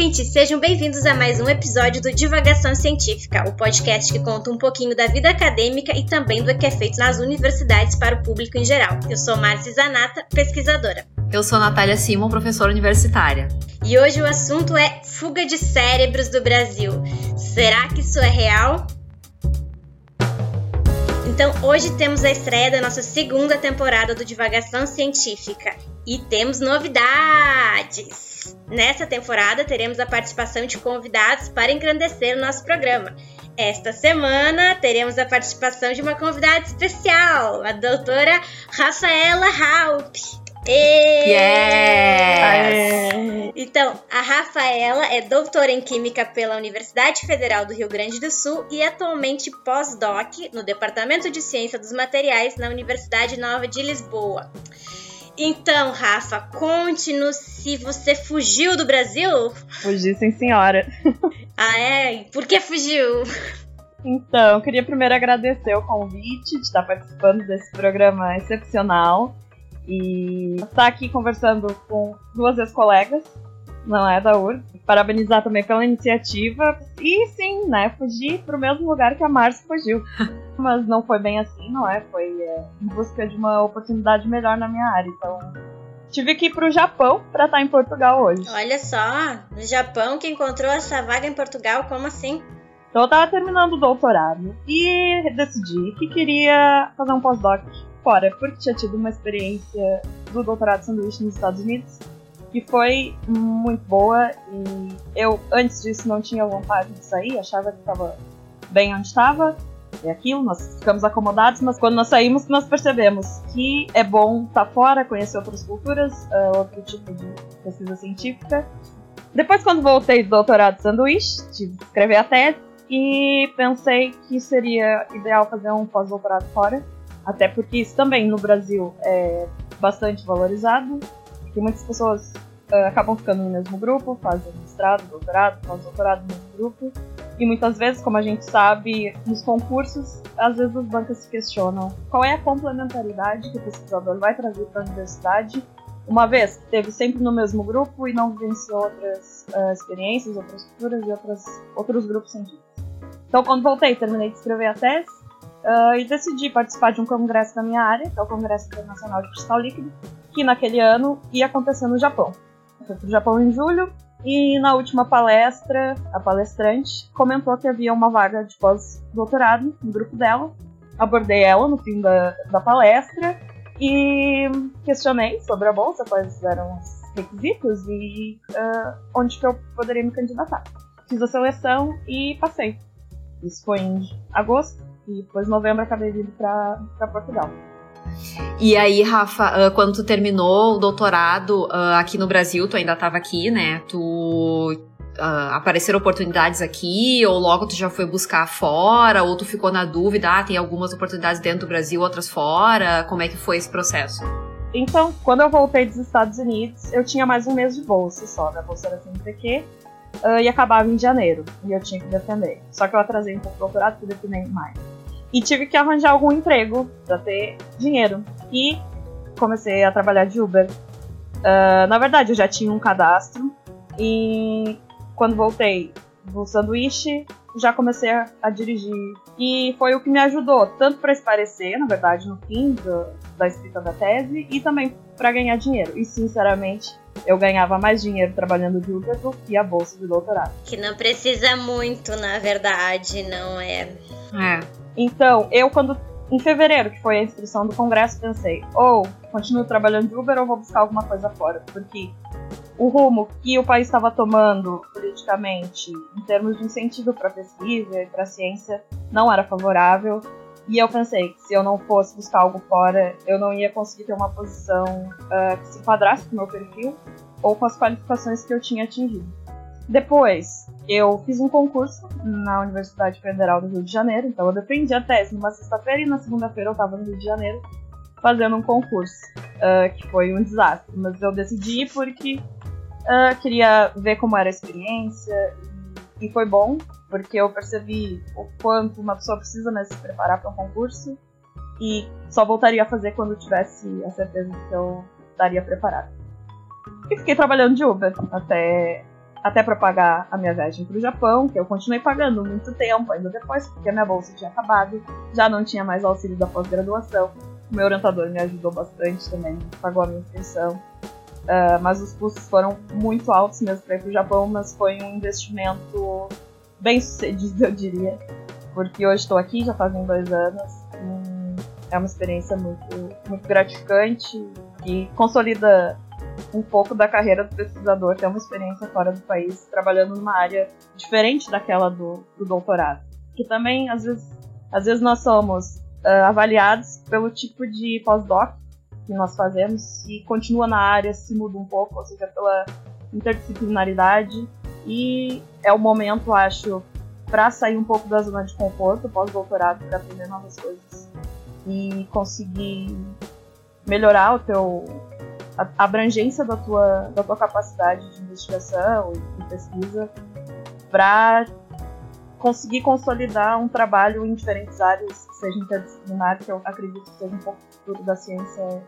ouvintes, sejam bem-vindos a mais um episódio do Divagação Científica, o podcast que conta um pouquinho da vida acadêmica e também do que é feito nas universidades para o público em geral. Eu sou Márcia Zanata, pesquisadora. Eu sou Natália Simon, professora universitária. E hoje o assunto é fuga de cérebros do Brasil. Será que isso é real? Então, hoje temos a estreia da nossa segunda temporada do Divagação Científica e temos novidades! Nessa temporada, teremos a participação de convidados para engrandecer o nosso programa. Esta semana, teremos a participação de uma convidada especial, a doutora Rafaela Haupt. Yes! Então, a Rafaela é doutora em Química pela Universidade Federal do Rio Grande do Sul e atualmente pós-doc no Departamento de Ciência dos Materiais na Universidade Nova de Lisboa. Então, Rafa, conte-nos se você fugiu do Brasil. Fugi, sim, senhora. ah, é? Por que fugiu? Então, eu queria primeiro agradecer o convite de estar participando desse programa excepcional e estar aqui conversando com duas ex-colegas, não é, da URG. Parabenizar também pela iniciativa e sim, né, fugir para o mesmo lugar que a Márcia fugiu. Mas não foi bem assim, não é? Foi é, em busca de uma oportunidade melhor na minha área. Então, tive que ir para o Japão para estar em Portugal hoje. Olha só, no Japão que encontrou essa vaga em Portugal, como assim? Então eu tava terminando o doutorado e decidi que queria fazer um pós-doc fora, porque tinha tido uma experiência do doutorado sanduíche nos Estados Unidos que foi muito boa e eu antes disso não tinha vontade de sair, achava que estava bem onde estava. É aquilo, nós ficamos acomodados, mas quando nós saímos, nós percebemos que é bom estar tá fora, conhecer outras culturas, uh, outro tipo de pesquisa científica. Depois, quando voltei do doutorado de sanduíche, tive que escrever a tese e pensei que seria ideal fazer um pós-doutorado fora, até porque isso também no Brasil é bastante valorizado porque muitas pessoas uh, acabam ficando no mesmo grupo, fazem mestrado, doutorado, pós-doutorado no mesmo grupo. E muitas vezes, como a gente sabe, nos concursos, às vezes as bancas se questionam qual é a complementaridade que o pesquisador vai trazer para a universidade, uma vez que esteve sempre no mesmo grupo e não vivenciou outras uh, experiências, outras culturas e outras, outros grupos científicos. Então, quando voltei, terminei de escrever a tese uh, e decidi participar de um congresso da minha área, que é o Congresso Internacional de Cristal Líquido, que naquele ano ia acontecer no Japão. Foi para o Japão em julho e na última palestra, a palestrante comentou que havia uma vaga de pós-doutorado no grupo dela. Abordei ela no fim da, da palestra e questionei sobre a bolsa, quais eram os requisitos e uh, onde que eu poderia me candidatar. Fiz a seleção e passei. Isso foi em agosto e depois em novembro acabei vindo para Portugal. E aí, Rafa, uh, quando tu terminou o doutorado uh, aqui no Brasil, tu ainda estava aqui, né? Tu uh, apareceram oportunidades aqui, ou logo tu já foi buscar fora, ou tu ficou na dúvida, ah, tem algumas oportunidades dentro do Brasil, outras fora. Como é que foi esse processo? Então, quando eu voltei dos Estados Unidos, eu tinha mais um mês de bolsa só, da bolsa era sempre que uh, e acabava em janeiro, e eu tinha que defender. Só que eu atrasei um pouco o doutorado, porque eu defendi em maio e tive que arranjar algum emprego para ter dinheiro. E comecei a trabalhar de Uber. Uh, na verdade, eu já tinha um cadastro e quando voltei do sanduíche, já comecei a, a dirigir. E foi o que me ajudou, tanto para esparecer, na verdade, no fim do, da escrita da tese, e também para ganhar dinheiro. E, sinceramente, eu ganhava mais dinheiro trabalhando de Uber do que a bolsa de doutorado. Que não precisa muito, na verdade, não é? É. Então, eu quando em fevereiro, que foi a inscrição do congresso, pensei, ou continuo trabalhando de Uber ou vou buscar alguma coisa fora, porque o rumo que o país estava tomando politicamente, em termos de incentivo para pesquisa e para ciência, não era favorável. E eu pensei que se eu não fosse buscar algo fora, eu não ia conseguir ter uma posição uh, que se enquadrasse com o meu perfil ou com as qualificações que eu tinha atingido. Depois, eu fiz um concurso na Universidade Federal do Rio de Janeiro, então eu defendi a tese numa sexta-feira e na segunda-feira eu estava no Rio de Janeiro fazendo um concurso, uh, que foi um desastre, mas eu decidi porque uh, queria ver como era a experiência e, foi bom, porque eu percebi o quanto uma pessoa precisa né, se preparar para um concurso e só voltaria a fazer quando tivesse a certeza de que eu estaria preparada. E fiquei trabalhando de Uber até até para pagar a minha viagem para o Japão, que eu continuei pagando muito tempo, ainda depois, porque a minha bolsa tinha acabado, já não tinha mais auxílio da pós-graduação. O meu orientador me ajudou bastante também, pagou a minha inscrição. Uh, mas os custos foram muito altos mesmo para ir para o Japão, mas foi um investimento bem sucedido, eu diria, porque hoje estou aqui, já fazem dois anos, é uma experiência muito, muito gratificante e consolida um pouco da carreira do pesquisador, ter uma experiência fora do país, trabalhando numa área diferente daquela do, do doutorado. Que também, às vezes, às vezes nós somos uh, avaliados pelo tipo de pós-doc que nós fazemos, se continua na área, se muda um pouco, ou seja, pela interdisciplinaridade. E é o momento, acho, para sair um pouco da zona de conforto pós-doutorado, para aprender novas coisas e conseguir melhorar o teu a abrangência da tua, da tua capacidade de investigação e pesquisa para conseguir consolidar um trabalho em diferentes áreas, seja interdisciplinar, que eu acredito que seja um pouco o futuro da ciência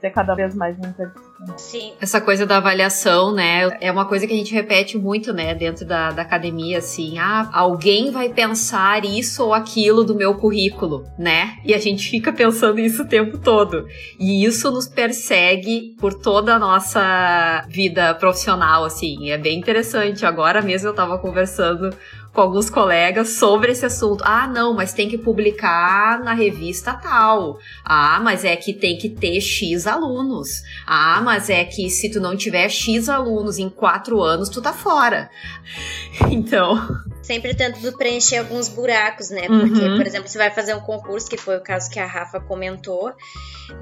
ser cada vez mais interdisciplinar. Sim. Essa coisa da avaliação, né, é uma coisa que a gente repete muito, né, dentro da, da academia, assim, ah, alguém vai pensar isso ou aquilo do meu currículo, né? E a gente fica pensando isso o tempo todo. E isso nos persegue por toda a nossa vida profissional, assim. É bem interessante. Agora mesmo eu tava conversando com alguns colegas sobre esse assunto. Ah, não, mas tem que publicar na revista tal. Ah, mas é que tem que ter X alunos. Ah, mas é que se tu não tiver X alunos em quatro anos, tu tá fora. Então. Sempre tentando preencher alguns buracos, né? Porque, uhum. por exemplo, você vai fazer um concurso, que foi o caso que a Rafa comentou,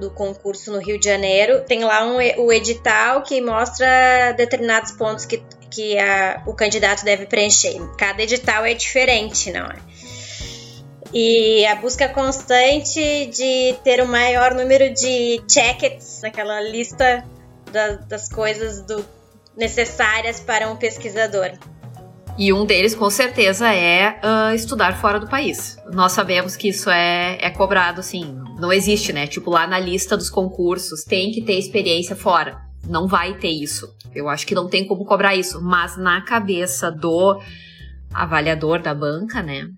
do concurso no Rio de Janeiro. Tem lá um, o edital que mostra determinados pontos que que a, o candidato deve preencher. Cada edital é diferente, não é? E a busca constante de ter o maior número de checkets naquela lista da, das coisas do, necessárias para um pesquisador. E um deles, com certeza, é uh, estudar fora do país. Nós sabemos que isso é, é cobrado, assim, não existe, né? Tipo, lá na lista dos concursos, tem que ter experiência fora não vai ter isso. Eu acho que não tem como cobrar isso, mas na cabeça do avaliador da banca, né?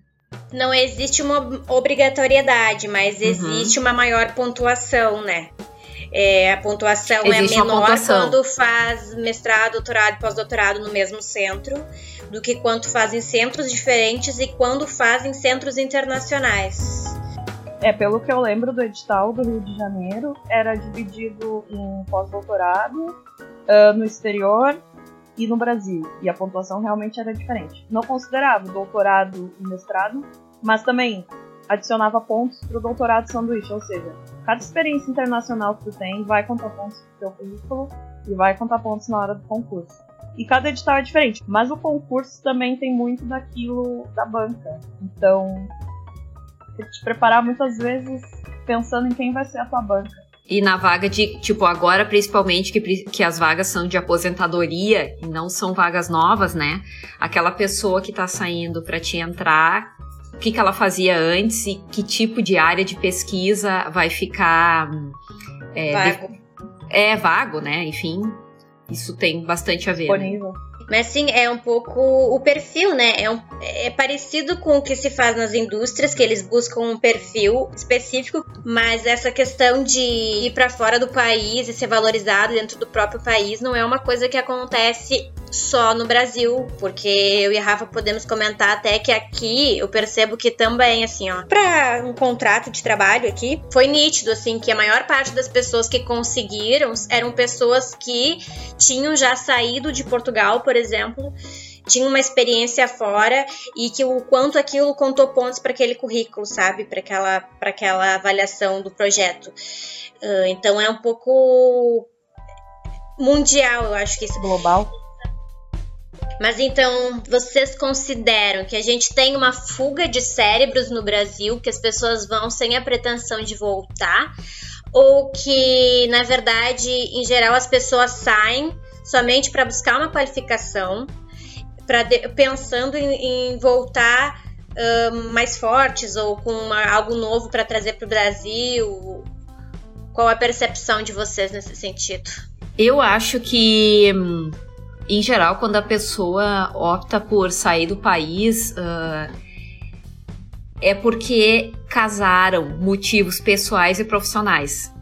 Não existe uma obrigatoriedade, mas uhum. existe uma maior pontuação, né? É, a pontuação é existe é menor pontuação. quando faz mestrado, doutorado e pós-doutorado no mesmo centro do que quando faz em centros diferentes e quando faz em centros internacionais. É, pelo que eu lembro do edital do Rio de Janeiro, era dividido em pós-doutorado, uh, no exterior e no Brasil. E a pontuação realmente era diferente. Não considerava doutorado e mestrado, mas também adicionava pontos para o doutorado sanduíche, ou seja, cada experiência internacional que tu tem vai contar pontos no teu currículo e vai contar pontos na hora do concurso. E cada edital é diferente, mas o concurso também tem muito daquilo da banca. Então, te preparar muitas vezes pensando em quem vai ser a tua banca. E na vaga de, tipo, agora principalmente que, que as vagas são de aposentadoria e não são vagas novas, né? Aquela pessoa que tá saindo para te entrar, o que, que ela fazia antes e que tipo de área de pesquisa vai ficar. É, vago. De, é, vago, né? Enfim, isso tem bastante a ver. Né? Disponível. Né? Mas sim, é um pouco o perfil, né? É, um, é, parecido com o que se faz nas indústrias, que eles buscam um perfil específico, mas essa questão de ir para fora do país e ser valorizado dentro do próprio país não é uma coisa que acontece só no Brasil, porque eu e a Rafa podemos comentar até que aqui eu percebo que também, assim, ó, para um contrato de trabalho aqui, foi nítido, assim, que a maior parte das pessoas que conseguiram eram pessoas que tinham já saído de Portugal, por exemplo, tinham uma experiência fora e que o quanto aquilo contou pontos para aquele currículo, sabe, para aquela, para aquela avaliação do projeto. Uh, então é um pouco mundial, eu acho que isso. Global. Mas então, vocês consideram que a gente tem uma fuga de cérebros no Brasil, que as pessoas vão sem a pretensão de voltar? Ou que, na verdade, em geral, as pessoas saem somente para buscar uma qualificação, de, pensando em, em voltar uh, mais fortes ou com uma, algo novo para trazer para o Brasil? Qual a percepção de vocês nesse sentido? Eu acho que em geral, quando a pessoa opta por sair do país, uh, é porque casaram motivos pessoais e profissionais.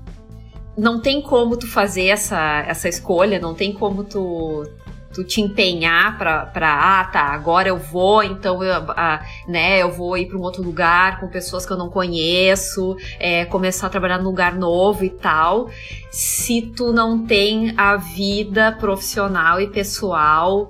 Não tem como tu fazer essa, essa escolha, não tem como tu tu te empenhar pra, pra ah, tá, agora eu vou, então eu, ah, né, eu vou ir para um outro lugar com pessoas que eu não conheço, é, começar a trabalhar num lugar novo e tal, se tu não tem a vida profissional e pessoal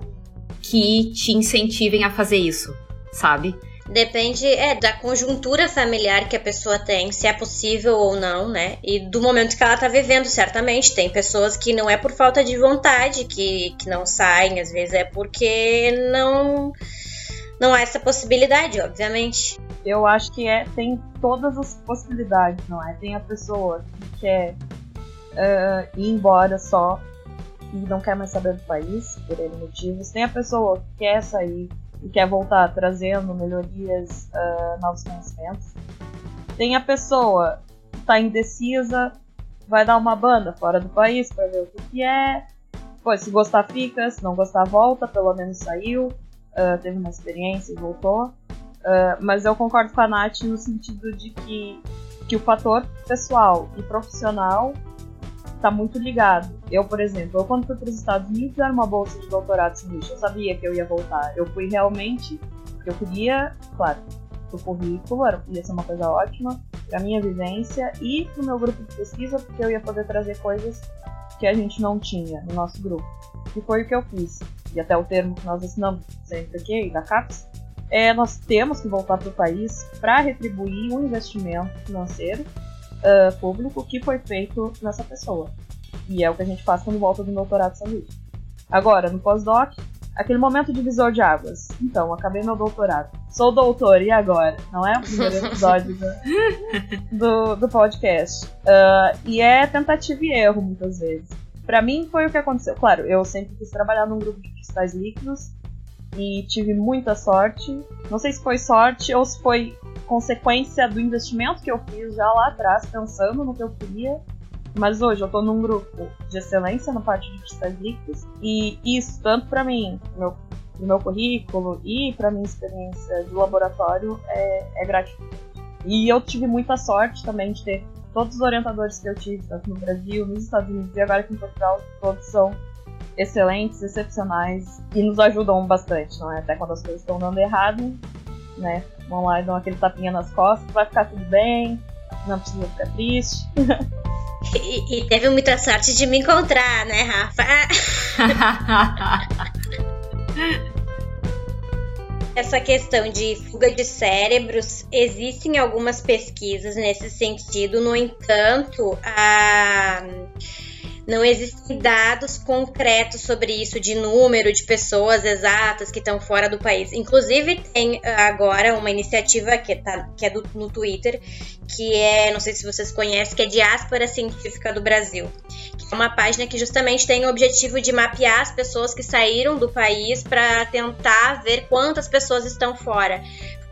que te incentivem a fazer isso, sabe? Depende é, da conjuntura familiar que a pessoa tem, se é possível ou não, né? E do momento que ela tá vivendo, certamente. Tem pessoas que não é por falta de vontade que, que não saem, às vezes é porque não, não há essa possibilidade, obviamente. Eu acho que é, tem todas as possibilidades, não é? Tem a pessoa que quer uh, ir embora só e não quer mais saber do país, por N motivos. Tem a pessoa que quer sair e quer voltar trazendo melhorias, uh, novos conhecimentos. Tem a pessoa que está indecisa, vai dar uma banda fora do país para ver o que, que é. Pois, se gostar, fica, se não gostar, volta, pelo menos saiu, uh, teve uma experiência e voltou. Uh, mas eu concordo com a Nath no sentido de que, que o fator pessoal e profissional está muito ligado. Eu, por exemplo, eu quando fui para os Estados Unidos era uma bolsa de doutorado sanduíche, eu sabia que eu ia voltar. Eu fui realmente, eu queria, claro, o currículo, era, ia ser uma coisa ótima, para minha vivência e o meu grupo de pesquisa, porque eu ia poder trazer coisas que a gente não tinha no nosso grupo. E foi o que eu fiz. E até o termo que nós assinamos sempre aqui, da CAPES, é, nós temos que voltar para o país para retribuir um investimento financeiro uh, público que foi feito nessa pessoa. E é o que a gente faz quando volta do doutorado sanduíche. Agora, no pós-doc, aquele momento divisor de águas. Então, acabei meu doutorado. Sou doutor, e agora? Não é o primeiro episódio do, do, do podcast. Uh, e é tentativa e erro, muitas vezes. Para mim, foi o que aconteceu. Claro, eu sempre quis trabalhar num grupo de cristais líquidos e tive muita sorte. Não sei se foi sorte ou se foi consequência do investimento que eu fiz já lá atrás, pensando no que eu queria. Mas hoje eu estou num grupo de excelência na parte de cristais líquidos e isso, tanto para mim, meu, no meu currículo e para minha experiência de laboratório, é, é gratificante. E eu tive muita sorte também de ter todos os orientadores que eu tive, tanto no Brasil, nos Estados Unidos e agora aqui em Portugal, todos são excelentes, excepcionais e nos ajudam bastante, não é? Até quando as coisas estão dando errado, né? Vão lá e dão aquele tapinha nas costas, vai ficar tudo bem, não precisa ficar triste. E, e, teve muita sorte de me encontrar, né, Rafa? Essa questão de fuga de cérebros, existem algumas pesquisas nesse sentido, no entanto, a não existem dados concretos sobre isso, de número de pessoas exatas que estão fora do país. Inclusive, tem ah, agora uma iniciativa que, tá, que é do, no Twitter, que é, não sei se vocês conhecem, que é Diáspora Científica do Brasil. Que é uma página que justamente tem o objetivo de mapear as pessoas que saíram do país para tentar ver quantas pessoas estão fora.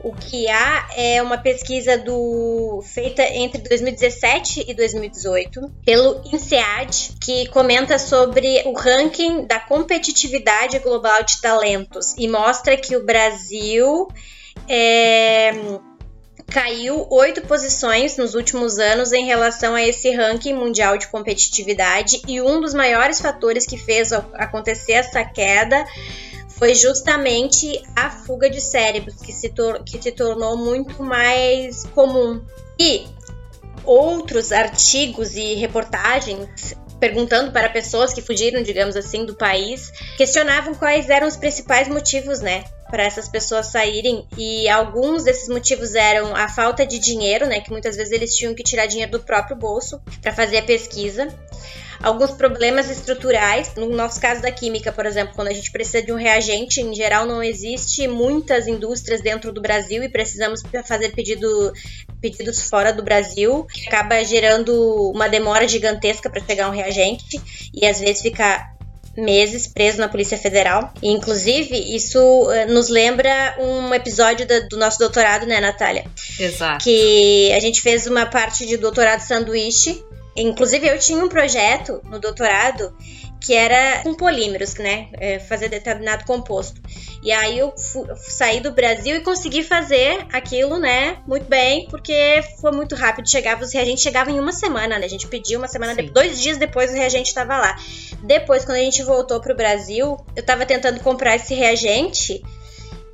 O que há é uma pesquisa do feita entre 2017 e 2018 pelo INSEAD, que comenta sobre o ranking da competitividade global de talentos e mostra que o Brasil é, caiu oito posições nos últimos anos em relação a esse ranking mundial de competitividade e um dos maiores fatores que fez acontecer essa queda foi justamente a fuga de cérebros que se, que se tornou muito mais comum. E outros artigos e reportagens perguntando para pessoas que fugiram, digamos assim, do país, questionavam quais eram os principais motivos, né, para essas pessoas saírem e alguns desses motivos eram a falta de dinheiro, né, que muitas vezes eles tinham que tirar dinheiro do próprio bolso para fazer a pesquisa alguns problemas estruturais. No nosso caso da química, por exemplo, quando a gente precisa de um reagente, em geral não existe muitas indústrias dentro do Brasil e precisamos fazer pedido, pedidos fora do Brasil, que acaba gerando uma demora gigantesca para chegar um reagente e às vezes fica meses preso na Polícia Federal. E, inclusive, isso uh, nos lembra um episódio da, do nosso doutorado, né, Natália? Exato. Que a gente fez uma parte de doutorado sanduíche Inclusive, eu tinha um projeto no doutorado que era com polímeros, né? É, fazer determinado composto. E aí eu saí do Brasil e consegui fazer aquilo, né? Muito bem, porque foi muito rápido. Chegava, os reagentes chegavam em uma semana, né? A gente pediu uma semana, depois, dois dias depois o reagente estava lá. Depois, quando a gente voltou pro Brasil, eu estava tentando comprar esse reagente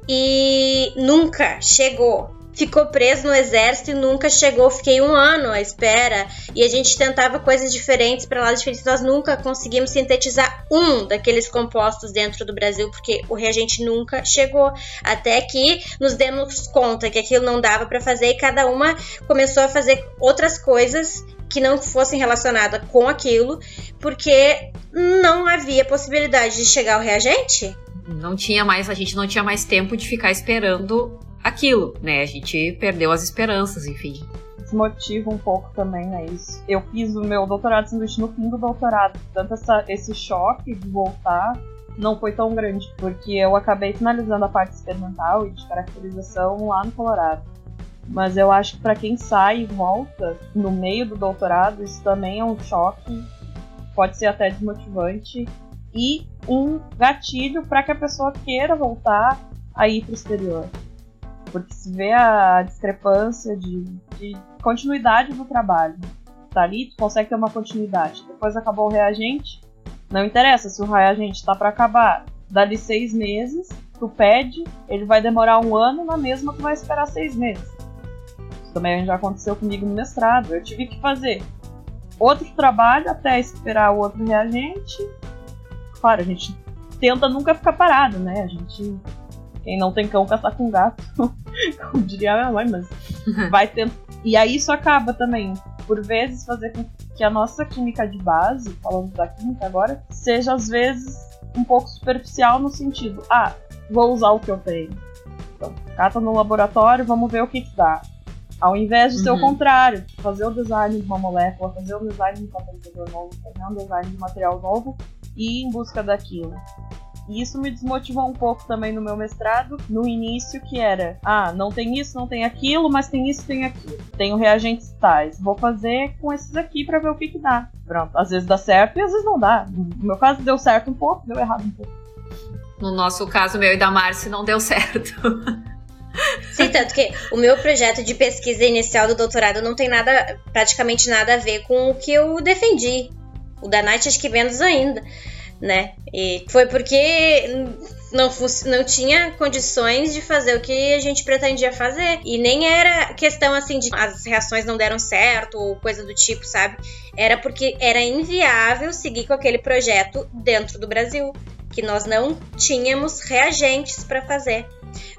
e nunca chegou ficou preso no exército e nunca chegou. Fiquei um ano à espera e a gente tentava coisas diferentes para lá diferentes. Nós nunca conseguimos sintetizar um daqueles compostos dentro do Brasil porque o reagente nunca chegou. Até que nos demos conta que aquilo não dava para fazer e cada uma começou a fazer outras coisas que não fossem relacionadas com aquilo, porque não havia possibilidade de chegar o reagente. Não tinha mais, a gente não tinha mais tempo de ficar esperando aquilo, né? A gente perdeu as esperanças, enfim. Desmotiva um pouco também, né? Isso. Eu fiz o meu doutorado de sanduíche no fim do doutorado. Tanto essa, esse choque de voltar não foi tão grande, porque eu acabei finalizando a parte experimental e de caracterização lá no Colorado. Mas eu acho que para quem sai e volta no meio do doutorado, isso também é um choque, pode ser até desmotivante e um gatilho para que a pessoa queira voltar a ir para o exterior porque se vê a discrepância de, de continuidade do trabalho. Tá ali, tu consegue ter uma continuidade. Depois acabou o reagente, não interessa se o reagente está para acabar. Dali seis meses, tu pede, ele vai demorar um ano, na mesma tu vai esperar seis meses. Isso também já aconteceu comigo no mestrado. Eu tive que fazer outro trabalho até esperar o outro reagente. Claro, a gente tenta nunca ficar parado, né? A gente quem não tem cão caçar com gato, como diria a minha mãe, mas vai ter. E aí isso acaba também, por vezes, fazer com que a nossa química de base, falando da química agora, seja às vezes um pouco superficial no sentido, ah, vou usar o que eu tenho. Então, cata no laboratório, vamos ver o que, que dá. Ao invés de ser o uhum. contrário, fazer o design de uma molécula, fazer o design de um catalisador novo, fazer um design de material novo e ir em busca daquilo. E isso me desmotivou um pouco também no meu mestrado, no início, que era: ah, não tem isso, não tem aquilo, mas tem isso, tem aquilo. Tenho reagentes tais. Vou fazer com esses aqui para ver o que, que dá. Pronto. Às vezes dá certo e às vezes não dá. No meu caso, deu certo um pouco, deu errado um pouco. No nosso caso, meu e da Márcia, não deu certo. Sim, tanto que o meu projeto de pesquisa inicial do doutorado não tem nada, praticamente nada a ver com o que eu defendi. O da Night acho que menos ainda né? E foi porque não, não tinha condições de fazer o que a gente pretendia fazer. E nem era questão assim de as reações não deram certo ou coisa do tipo, sabe? Era porque era inviável seguir com aquele projeto dentro do Brasil, que nós não tínhamos reagentes para fazer.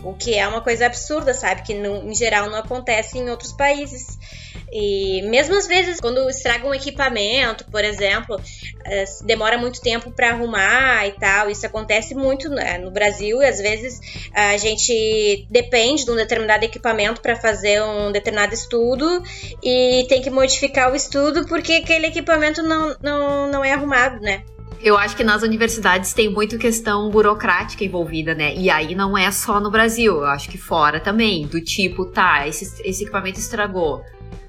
O que é uma coisa absurda, sabe? Que no, em geral não acontece em outros países. E mesmo às vezes, quando estraga um equipamento, por exemplo, eh, demora muito tempo para arrumar e tal. Isso acontece muito né, no Brasil e às vezes a gente depende de um determinado equipamento para fazer um determinado estudo e tem que modificar o estudo porque aquele equipamento não, não, não é arrumado, né? Eu acho que nas universidades tem muito questão burocrática envolvida, né? E aí não é só no Brasil, eu acho que fora também. Do tipo, tá, esse, esse equipamento estragou.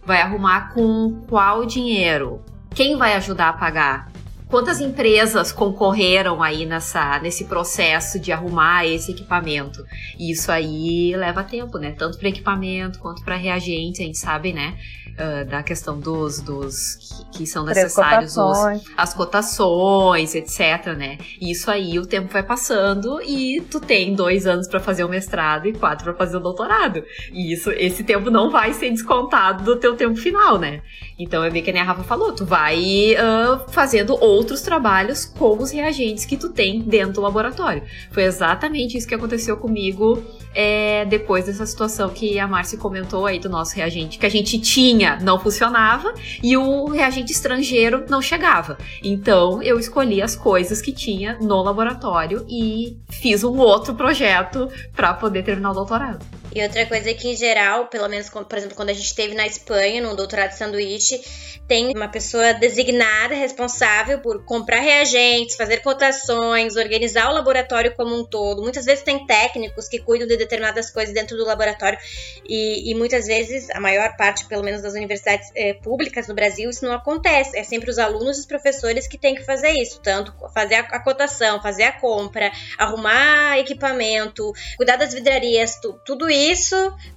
Vai arrumar com qual dinheiro? Quem vai ajudar a pagar? Quantas empresas concorreram aí nessa, nesse processo de arrumar esse equipamento? Isso aí leva tempo, né? Tanto para equipamento quanto para reagentes, a gente sabe, né? uh, da questão dos, dos que, que são necessários, os, as cotações, etc, né? Isso aí o tempo vai passando e tu tem dois anos para fazer o mestrado e quatro para fazer o doutorado. E isso, esse tempo não vai ser descontado do teu tempo final, né? Então é bem que a Rafa falou, tu vai uh, fazendo outros trabalhos com os reagentes que tu tem dentro do laboratório. Foi exatamente isso que aconteceu comigo é, depois dessa situação que a Márcia comentou aí do nosso reagente, que a gente tinha não funcionava e o reagente estrangeiro não chegava. Então eu escolhi as coisas que tinha no laboratório e fiz um outro projeto para poder terminar o doutorado. E outra coisa é que, em geral, pelo menos, por exemplo, quando a gente esteve na Espanha, no doutorado de sanduíche, tem uma pessoa designada, responsável por comprar reagentes, fazer cotações, organizar o laboratório como um todo. Muitas vezes tem técnicos que cuidam de determinadas coisas dentro do laboratório e, e muitas vezes, a maior parte, pelo menos das universidades eh, públicas no Brasil, isso não acontece. É sempre os alunos e os professores que têm que fazer isso, tanto fazer a, a cotação, fazer a compra, arrumar equipamento, cuidar das vidrarias, tu, tudo isso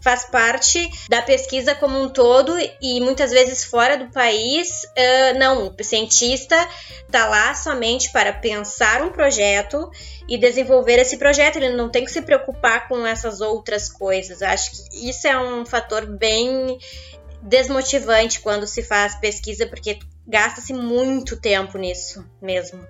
faz parte da pesquisa como um todo e muitas vezes fora do país, uh, não, o cientista está lá somente para pensar um projeto e desenvolver esse projeto, ele não tem que se preocupar com essas outras coisas. Acho que isso é um fator bem desmotivante quando se faz pesquisa, porque gasta-se muito tempo nisso mesmo.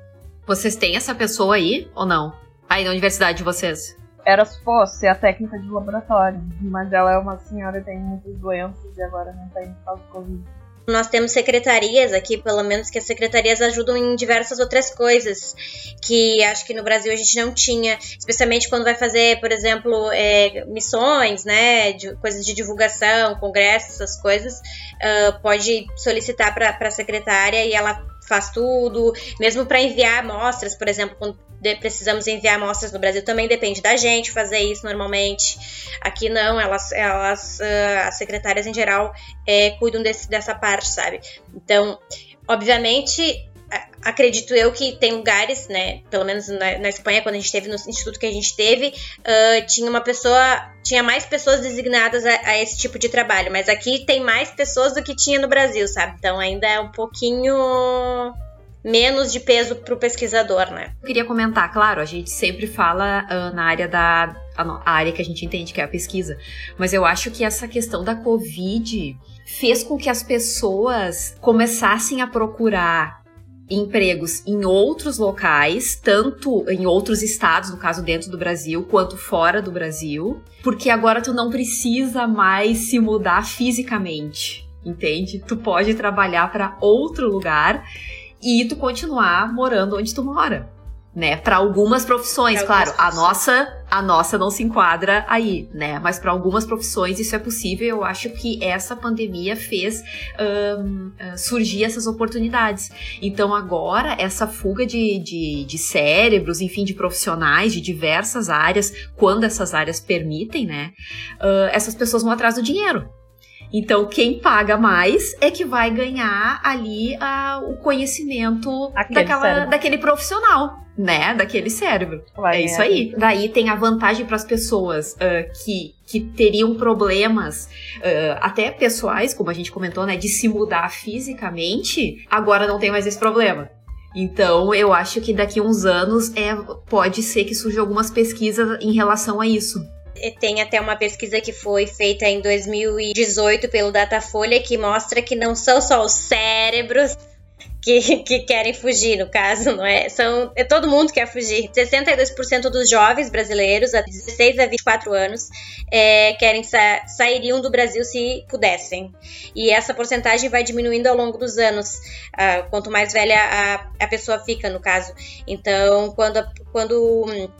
Vocês têm essa pessoa aí ou não? Aí na universidade de vocês? Era fosse a técnica de laboratório, mas ela é uma senhora tem muitas doenças e agora não tem por causa do Covid. Nós temos secretarias aqui, pelo menos que as secretarias ajudam em diversas outras coisas que acho que no Brasil a gente não tinha, especialmente quando vai fazer, por exemplo, é, missões, né, de, coisas de divulgação, congressos, essas coisas, uh, pode solicitar para a secretária e ela faz tudo, mesmo para enviar amostras, por exemplo, quando precisamos enviar amostras no Brasil, também depende da gente fazer isso normalmente. Aqui não, elas, elas uh, as secretárias em geral é, cuidam desse, dessa parte, sabe? Então, obviamente, acredito eu que tem lugares, né? Pelo menos na, na, Espanha, quando a gente teve no instituto que a gente teve, uh, tinha uma pessoa, tinha mais pessoas designadas a, a, esse tipo de trabalho, mas aqui tem mais pessoas do que tinha no Brasil, sabe? Então ainda é um pouquinho menos de peso para o pesquisador, né? Eu queria comentar, claro, a gente sempre fala uh, na área da a, área que a gente entende que é a pesquisa, mas eu acho que essa questão da Covid fez com que as pessoas começassem a procurar empregos em outros locais, tanto em outros estados, no caso dentro do Brasil, quanto fora do Brasil, porque agora tu não precisa mais se mudar fisicamente, entende? Tu pode trabalhar para outro lugar e tu continuar morando onde tu mora né? Para algumas profissões, pra claro. Algumas a nossa, a nossa não se enquadra aí, né? Mas para algumas profissões isso é possível. Eu acho que essa pandemia fez um, uh, surgir essas oportunidades. Então agora essa fuga de, de, de, cérebros, enfim, de profissionais de diversas áreas, quando essas áreas permitem, né? Uh, essas pessoas vão atrás do dinheiro. Então, quem paga mais é que vai ganhar ali uh, o conhecimento daquela, daquele profissional, né? Daquele cérebro. Vai, é isso é. aí. Daí tem a vantagem para as pessoas uh, que, que teriam problemas, uh, até pessoais, como a gente comentou, né? De se mudar fisicamente, agora não tem mais esse problema. Então, eu acho que daqui a uns anos é, pode ser que surjam algumas pesquisas em relação a isso. Tem até uma pesquisa que foi feita em 2018 pelo Datafolha que mostra que não são só os cérebros que, que, querem fugir, no caso, não é? São, é todo mundo quer fugir. 62% dos jovens brasileiros, a 16 a 24 anos, é, querem sa sairiam do Brasil se pudessem. E essa porcentagem vai diminuindo ao longo dos anos, uh, quanto mais velha a, a pessoa fica, no caso. Então, quando, quando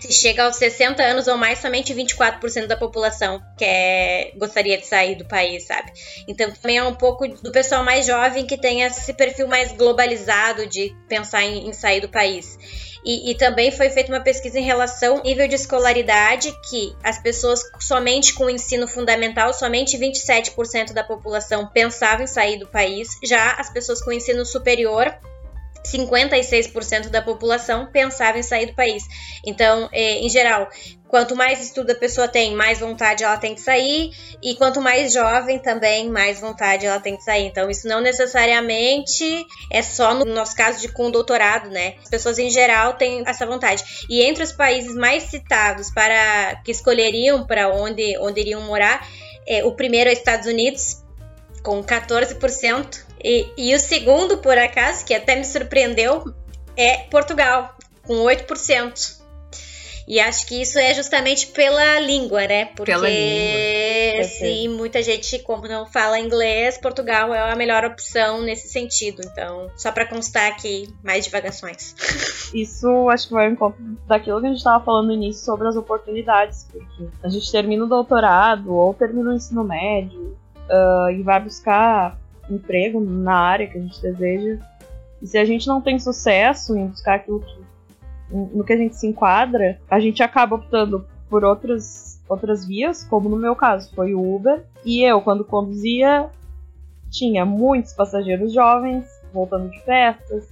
se chega aos 60 anos ou mais, somente 24% da população quer, gostaria de sair do país, sabe? Então também é um pouco do pessoal mais jovem que tem esse perfil mais globalizado de pensar em, em sair do país. E, e, também foi feita uma pesquisa em relação ao nível de escolaridade, que as pessoas somente com o ensino fundamental, somente 27% da população pensava em sair do país. Já as pessoas com ensino superior, 56% da população pensava em sair do país. Então, é, em geral, quanto mais estudo a pessoa tem, mais vontade ela tem de sair, e quanto mais jovem também, mais vontade ela tem de sair. Então, isso não necessariamente é só no nosso caso de com doutorado, né? As pessoas em geral têm essa vontade. E entre os países mais citados para que escolheriam para onde, onde iriam morar, é, o primeiro é Estados Unidos, com 14%. E, e o segundo, por acaso, que até me surpreendeu, é Portugal, com 8%. E acho que isso é justamente pela língua, né? Porque língua. inglês e muita gente, como não fala inglês, Portugal é a melhor opção nesse sentido. Então, só para constar aqui, mais divagações. Isso acho que vai em conta daquilo que a gente estava falando no início sobre as oportunidades, porque a gente termina o doutorado ou termina o ensino médio uh, e vai buscar emprego na área que a gente deseja. E se a gente não tem sucesso em buscar aquilo que, no que a gente se enquadra, a gente acaba optando por outras, outras vias, como no meu caso foi o Uber. E eu, quando conduzia, tinha muitos passageiros jovens voltando de festas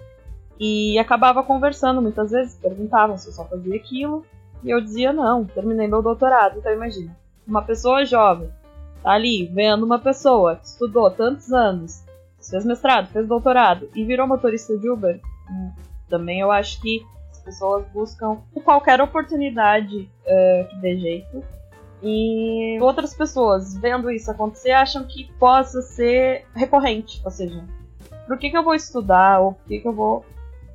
e acabava conversando muitas vezes, perguntavam se eu só fazia aquilo. E eu dizia, não, terminei meu doutorado. Então imagina, uma pessoa jovem tá ali vendo uma pessoa que estudou tantos anos, fez mestrado, fez doutorado e virou motorista de Uber. Hum, também eu acho que pessoas buscam qualquer oportunidade uh, que dê jeito. E outras pessoas, vendo isso acontecer, acham que possa ser recorrente. Ou seja, por que, que eu vou estudar ou por que, que eu vou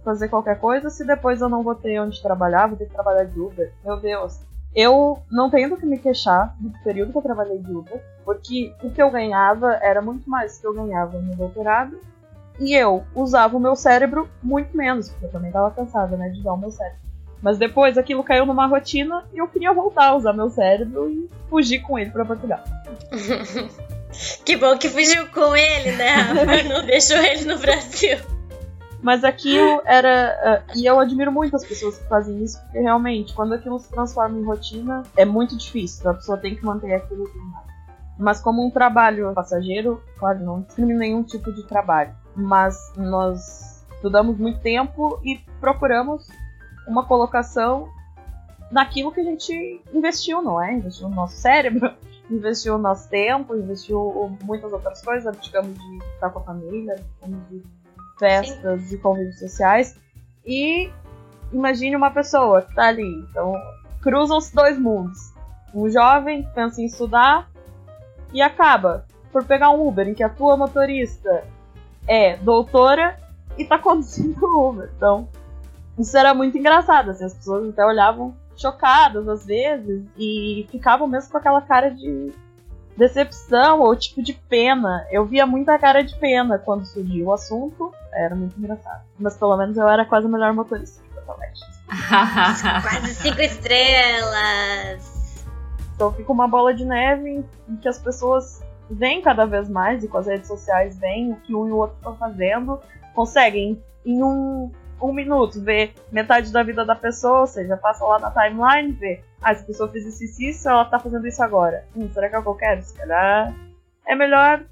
fazer qualquer coisa se depois eu não vou ter onde trabalhar, vou ter que trabalhar de Uber? Meu Deus. Eu não tenho do que me queixar do período que eu trabalhei de Uber, porque o que eu ganhava era muito mais do que eu ganhava no doutorado e eu usava o meu cérebro muito menos, porque eu também estava cansada, né, de usar o meu cérebro. Mas depois aquilo caiu numa rotina e eu queria voltar a usar meu cérebro e fugir com ele para Portugal. que bom que fugiu com ele, né? Não deixou ele no Brasil. Mas aquilo era. Uh, e eu admiro muito as pessoas que fazem isso, porque realmente, quando aquilo se transforma em rotina, é muito difícil. A pessoa tem que manter aquilo. Mas como um trabalho passageiro, claro, não discrimina nenhum tipo de trabalho mas nós estudamos muito tempo e procuramos uma colocação naquilo que a gente investiu, não é? Investiu no nosso cérebro, investiu no nosso tempo, investiu muitas outras coisas, abdicamos de estar com a família, de festas Sim. e convívios sociais. E imagine uma pessoa que está ali, então cruzam os dois mundos. Um jovem pensa em estudar e acaba por pegar um Uber em que a tua motorista é doutora e tá conduzindo Uber. Então, isso era muito engraçado, assim, as pessoas até olhavam chocadas às vezes e ficavam mesmo com aquela cara de decepção ou tipo de pena. Eu via muita cara de pena quando surgiu o assunto, era muito engraçado. Mas pelo menos eu era quase a melhor motorista quase cinco estrelas! Então fica uma bola de neve em que as pessoas veem cada vez mais, e com as redes sociais veem o que um e o outro estão fazendo, conseguem em um, um minuto ver metade da vida da pessoa, ou seja, passa lá na timeline, ver, ah, essa pessoa fez isso e isso, ela tá fazendo isso agora. Hum, será que é o que eu quero? Se calhar é melhor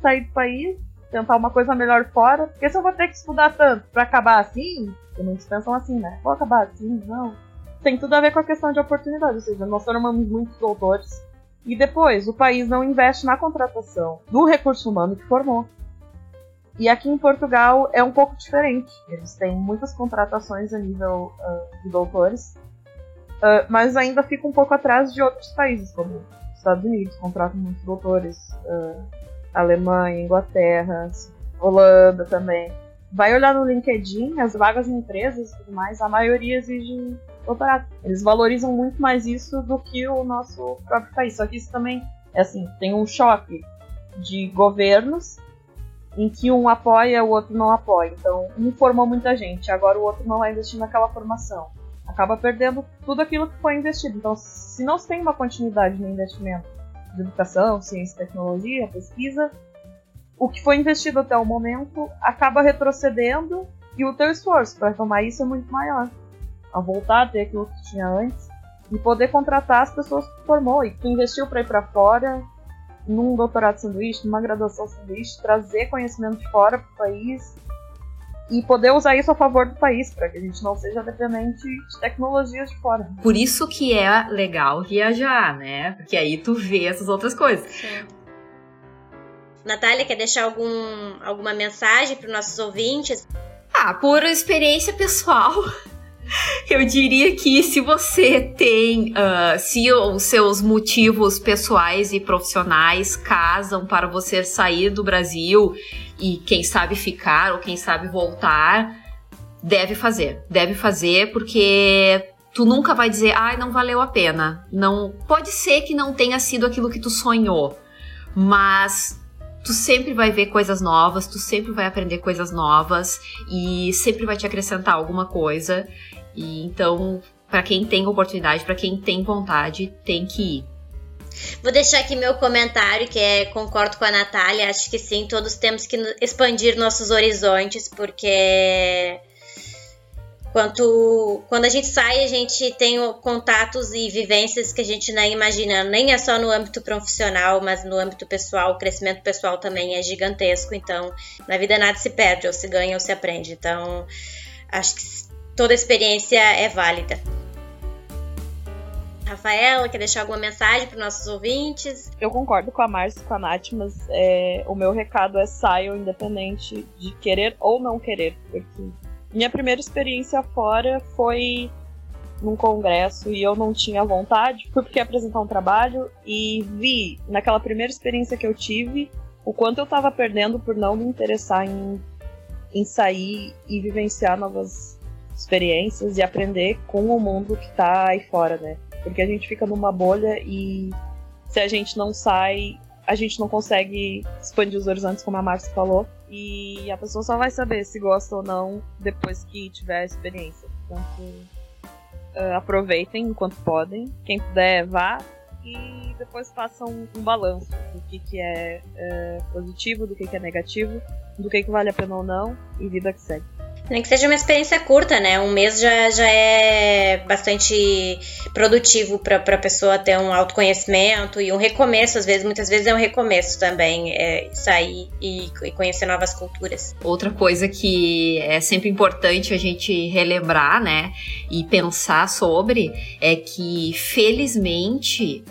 sair do país, tentar uma coisa melhor fora, porque se eu vou ter que estudar tanto para acabar assim, e muitos pensam assim, né? Vou acabar assim, não. Tem tudo a ver com a questão de oportunidade, ou seja, nós formamos muitos doutores e depois, o país não investe na contratação do recurso humano que formou. E aqui em Portugal é um pouco diferente. Eles têm muitas contratações a nível uh, de doutores, uh, mas ainda fica um pouco atrás de outros países, como Estados Unidos, contratam muitos doutores, uh, Alemanha, Inglaterra, Holanda também. Vai olhar no LinkedIn, as vagas em empresas e tudo mais, a maioria exige doutorado. Eles valorizam muito mais isso do que o nosso próprio país. Só que isso também é assim, tem um choque de governos em que um apoia, o outro não apoia. Então, um formou muita gente, agora o outro não vai investir naquela formação. Acaba perdendo tudo aquilo que foi investido. Então, se não se tem uma continuidade no investimento de educação, ciência, tecnologia, pesquisa, o que foi investido até o momento acaba retrocedendo e o teu esforço para tomar isso é muito maior. A voltar a ter aquilo que tinha antes e poder contratar as pessoas que formou. E que investiu para ir para fora num doutorado sanduíche, numa graduação sanduíche, trazer conhecimento de fora para o país e poder usar isso a favor do país, para que a gente não seja dependente de tecnologias de fora. Por isso que é legal viajar, né? Porque aí tu vê essas outras coisas. Sim. Natália, quer deixar algum, alguma mensagem para os nossos ouvintes? Ah, por experiência pessoal, Eu diria que se você tem, uh, se os seus motivos pessoais e profissionais casam para você sair do Brasil e quem sabe ficar ou quem sabe voltar, deve fazer. Deve fazer porque tu nunca vai dizer, ai, não valeu a pena. Não, pode ser que não tenha sido aquilo que tu sonhou, mas tu sempre vai ver coisas novas, tu sempre vai aprender coisas novas e sempre vai te acrescentar alguma coisa. E então, para quem tem oportunidade, para quem tem vontade, tem que ir. Vou deixar aqui meu comentário, que é concordo com a Natália, acho que sim, todos temos que expandir nossos horizontes, porque Quanto, quando a gente sai, a gente tem contatos e vivências que a gente nem imagina. Nem é só no âmbito profissional, mas no âmbito pessoal. O crescimento pessoal também é gigantesco. Então, na vida nada se perde, ou se ganha ou se aprende. Então, acho que toda experiência é válida. Rafaela, quer deixar alguma mensagem para os nossos ouvintes? Eu concordo com a Márcia e com a Nath, mas é, o meu recado é saiam independente de querer ou não querer, porque minha primeira experiência fora foi num congresso e eu não tinha vontade, fui porque apresentar um trabalho e vi naquela primeira experiência que eu tive o quanto eu estava perdendo por não me interessar em, em sair e vivenciar novas experiências e aprender com o mundo que está aí fora, né? Porque a gente fica numa bolha e se a gente não sai, a gente não consegue expandir os horizontes, como a Márcia falou. E a pessoa só vai saber se gosta ou não depois que tiver a experiência. Portanto, uh, aproveitem enquanto podem. Quem puder, vá. E depois façam um, um balanço do que, que é uh, positivo, do que, que é negativo, do que, que vale a pena ou não, e vida que segue. Nem que seja uma experiência curta, né? Um mês já, já é bastante produtivo para a pessoa ter um autoconhecimento e um recomeço, às vezes, muitas vezes é um recomeço também, é sair e, e conhecer novas culturas. Outra coisa que é sempre importante a gente relembrar, né? E pensar sobre é que, felizmente,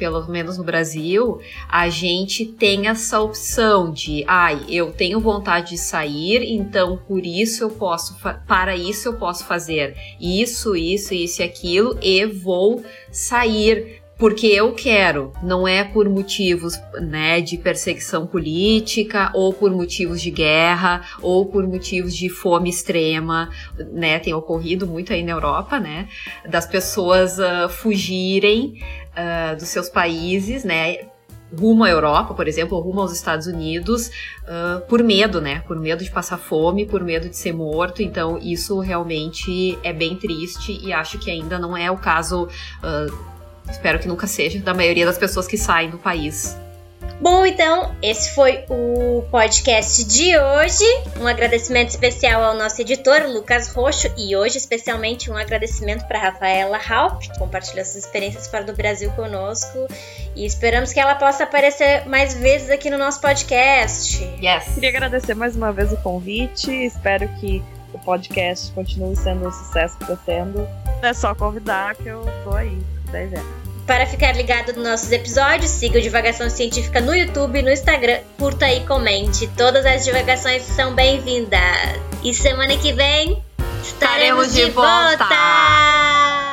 pelo menos no Brasil, a gente tem essa opção de, ai, eu tenho vontade de sair, então por isso eu posso, para isso eu posso fazer isso, isso, isso e aquilo e vou sair porque eu quero, não é por motivos né, de perseguição política, ou por motivos de guerra, ou por motivos de fome extrema, né? Tem ocorrido muito aí na Europa, né? Das pessoas uh, fugirem uh, dos seus países, né? rumo à Europa, por exemplo, ou rumo aos Estados Unidos, uh, por medo, né? Por medo de passar fome, por medo de ser morto. Então, isso realmente é bem triste e acho que ainda não é o caso. Uh, espero que nunca seja da maioria das pessoas que saem do país. Bom, então, esse foi o podcast de hoje. Um agradecimento especial ao nosso editor, Lucas Roxo, e hoje, especialmente, um agradecimento para Rafaela Halp, que compartilhou suas experiências fora do Brasil conosco. E esperamos que ela possa aparecer mais vezes aqui no nosso podcast. Yes. Queria agradecer mais uma vez o convite. Espero que o podcast continue sendo o sucesso que está sendo. É só convidar que eu tô aí, 10 anos. Para ficar ligado nos nossos episódios, siga o Divagação Científica no YouTube e no Instagram. Curta e comente. Todas as divagações são bem-vindas. E semana que vem estaremos, estaremos de, volta. volta.